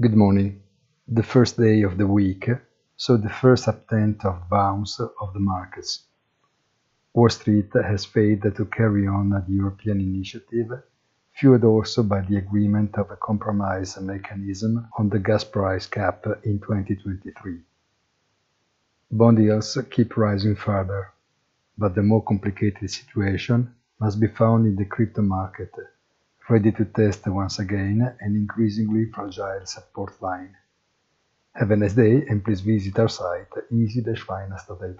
Good morning. The first day of the week saw the first attempt of bounce of the markets. Wall Street has failed to carry on the European initiative, fueled also by the agreement of a compromise mechanism on the gas price cap in 2023. Bond yields keep rising further, but the more complicated situation must be found in the crypto market ready to test once again an increasingly fragile support line. Have a nice day and please visit our site easy-finance.it.